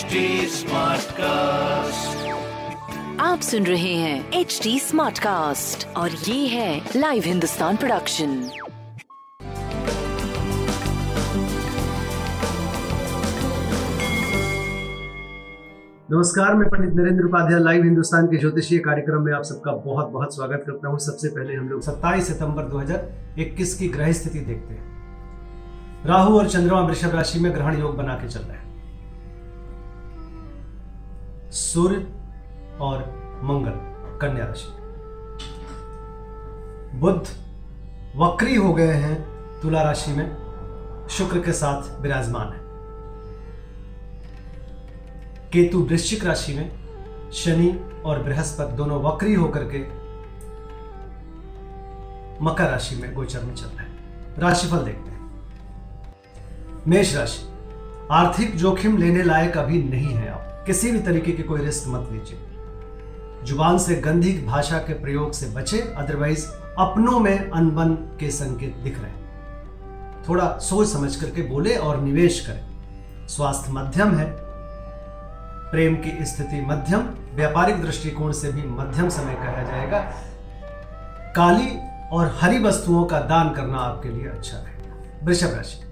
HD cast आप सुन रहे हैं एच डी स्मार्ट कास्ट और ये है लाइव हिंदुस्तान प्रोडक्शन नमस्कार मैं पंडित नरेंद्र उपाध्याय लाइव हिंदुस्तान के ज्योतिषीय कार्यक्रम में आप सबका बहुत बहुत स्वागत करता हूँ। सबसे पहले हम लोग 27 सितंबर 2021 की ग्रह स्थिति देखते हैं। राहु और चंद्रमा वृषभ राशि में ग्रहण योग बना के चल रहे हैं। सूर्य और मंगल, कन्या राशि। बुद्ध वक्री हो गए हैं तुला राशि में, शुक्र के साथ विराजमान है। केतु वृश्चिक राशि में, शनि और बृहस्पति दोनों वक्री होकर के मकर राशि में गोचर में चल रहे हैं। राशिफल देखते हैं। मेष राशि, आर्थिक जोखिम लेने लायक अभी नहीं है आप किसी भी तरीके की कोई रिस्क मत लीजिए। ज़ुबान से गंदी भाषा के प्रयोग से बचे अदरवाइज़ अपनों में अनबन के संकेत दिख रहे हैं। थोड़ा सोच समझ करके बोले और निवेश करें। स्वास्थ्य मध्यम है, प्रेम की स्थिति मध्यम, व्यापारिक दृष्टिकोण से भी मध्यम समय कहा जाएगा। काली और हरी वस्तुओं का दान करना आपके लिए अच्छा रहेगा वृषभ राशि।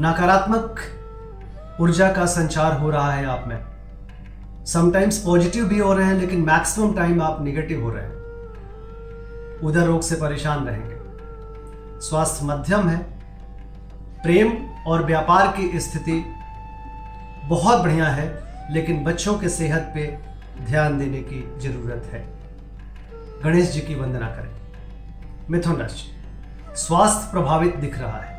नकारात्मक ऊर्जा का संचार हो रहा है आप में। समटाइम्स पॉजिटिव भी हो रहे हैं, लेकिन मैक्सिमम टाइम आप निगेटिव हो रहे हैं। उधर रोग से परेशान रहेंगे। स्वास्थ्य मध्यम है। प्रेम और व्यापार की स्थिति बहुत बढ़िया है, लेकिन बच्चों के सेहत पे ध्यान देने की ज़रूरत है। गणेश जी की वंदना करें। मिथुन राशि स्वास्थ्य प्रभावित दिख रहा है।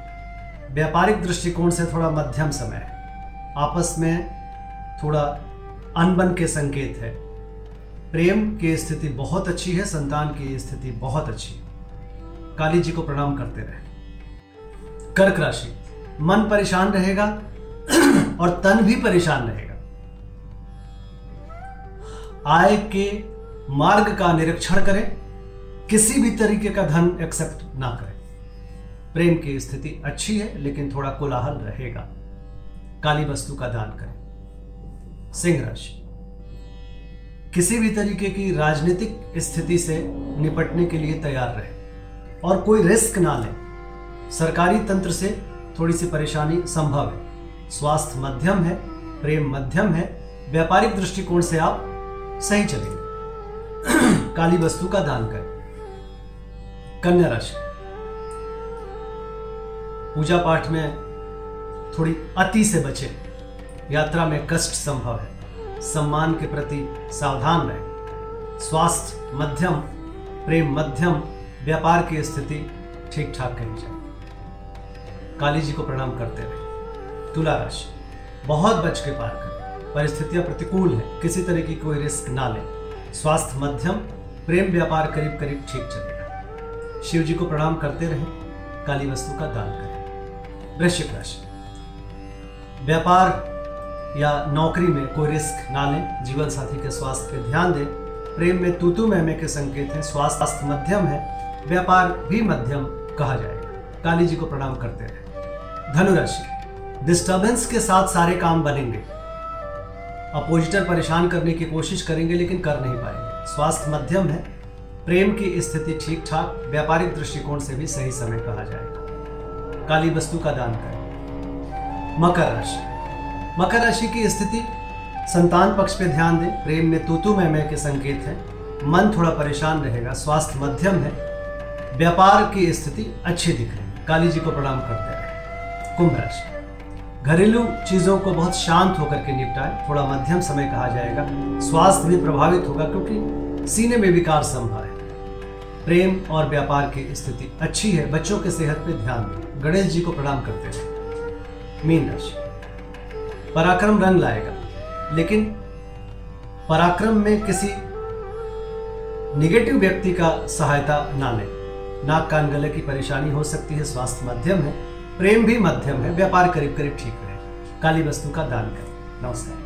व्यापारिक दृष्टिकोण से थोड़ा मध्यम समय है। आपस में थोड़ा अनबन के संकेत है। प्रेम की स्थिति बहुत अच्छी है, संतान की स्थिति बहुत अच्छी है। काली जी को प्रणाम करते रहे। कर्क राशि, मन परेशान रहेगा और तन भी परेशान रहेगा। आय के मार्ग का निरीक्षण करें, किसी भी तरीके का धन एक्सेप्ट ना करें। प्रेम की स्थिति अच्छी है, लेकिन थोड़ा कोलाहल रहेगा। काली वस्तु का दान करें। सिंह राशि। किसी भी तरीके की राजनीतिक स्थिति से निपटने के लिए तैयार रहे और कोई रिस्क ना लें। सरकारी तंत्र से थोड़ी सी परेशानी संभव है। स्वास्थ्य मध्यम है, प्रेम मध्यम है, व्यापारिक दृष्टिकोण से आप सही चलेंगे। काली वस्तु का दान करें। कन्या राशि। पूजा पाठ में थोड़ी अति से बचे। यात्रा में कष्ट संभव है। सम्मान के प्रति सावधान रहें। स्वास्थ्य मध्यम, प्रेम मध्यम, व्यापार की स्थिति ठीक ठाक कही जाए। काली जी को प्रणाम करते रहे। तुला राशि, बहुत बच के पार करें। परिस्थितियाँ प्रतिकूल है। किसी तरह की कोई रिस्क ना लें। स्वास्थ्य मध्यम, प्रेम व्यापार करीब करीब ठीक चलेगा। शिव जी को प्रणाम करते रहें। काली वस्तु का दान करें। वृश्चिक राशि व्यापार या नौकरी में कोई रिस्क ना लें, जीवन साथी के स्वास्थ्य पे ध्यान दें। प्रेम में तूतु महमे के संकेत हैं, स्वास्थ्य मध्यम है, व्यापार भी मध्यम कहा जाएगा। काली जी को प्रणाम करते रहे धनुराशि डिस्टर्बेंस के साथ सारे काम बनेंगे। अपोजिटर परेशान करने की कोशिश करेंगे, लेकिन कर नहीं पाएँगे। स्वास्थ्य मध्यम है, प्रेम की स्थिति ठीक ठाक व्यापारिक दृष्टिकोण से भी सही समय कहा जाएगा। काली वस्तु का दान करें। मकर राशि। मकर राशि की स्थिति, संतान पक्ष पे ध्यान दें, प्रेम में तूतु में मैं के संकेत है, मन थोड़ा परेशान रहेगा, स्वास्थ्य मध्यम है, व्यापार की स्थिति अच्छी दिख रही है। काली जी को प्रणाम करते हैं। कुंभ राशि। घरेलू चीज़ों को बहुत शांत होकर के निपटाए, थोड़ा मध्यम समय कहा जाएगा। स्वास्थ्य भी प्रभावित होगा क्योंकि सीने में विकार संभव है। प्रेम और व्यापार की स्थिति अच्छी है, बच्चों के सेहत पे ध्यान दें। गणेश जी को प्रणाम करते रहे मीन राशि पराक्रम रंग लाएगा। लेकिन पराक्रम में किसी निगेटिव व्यक्ति का सहायता ना लें। नाक कान गले की परेशानी हो सकती है, स्वास्थ्य मध्यम है, प्रेम भी मध्यम है, व्यापार करीब करीब ठीक रहे। काली वस्तु का दान करें। नमस्कार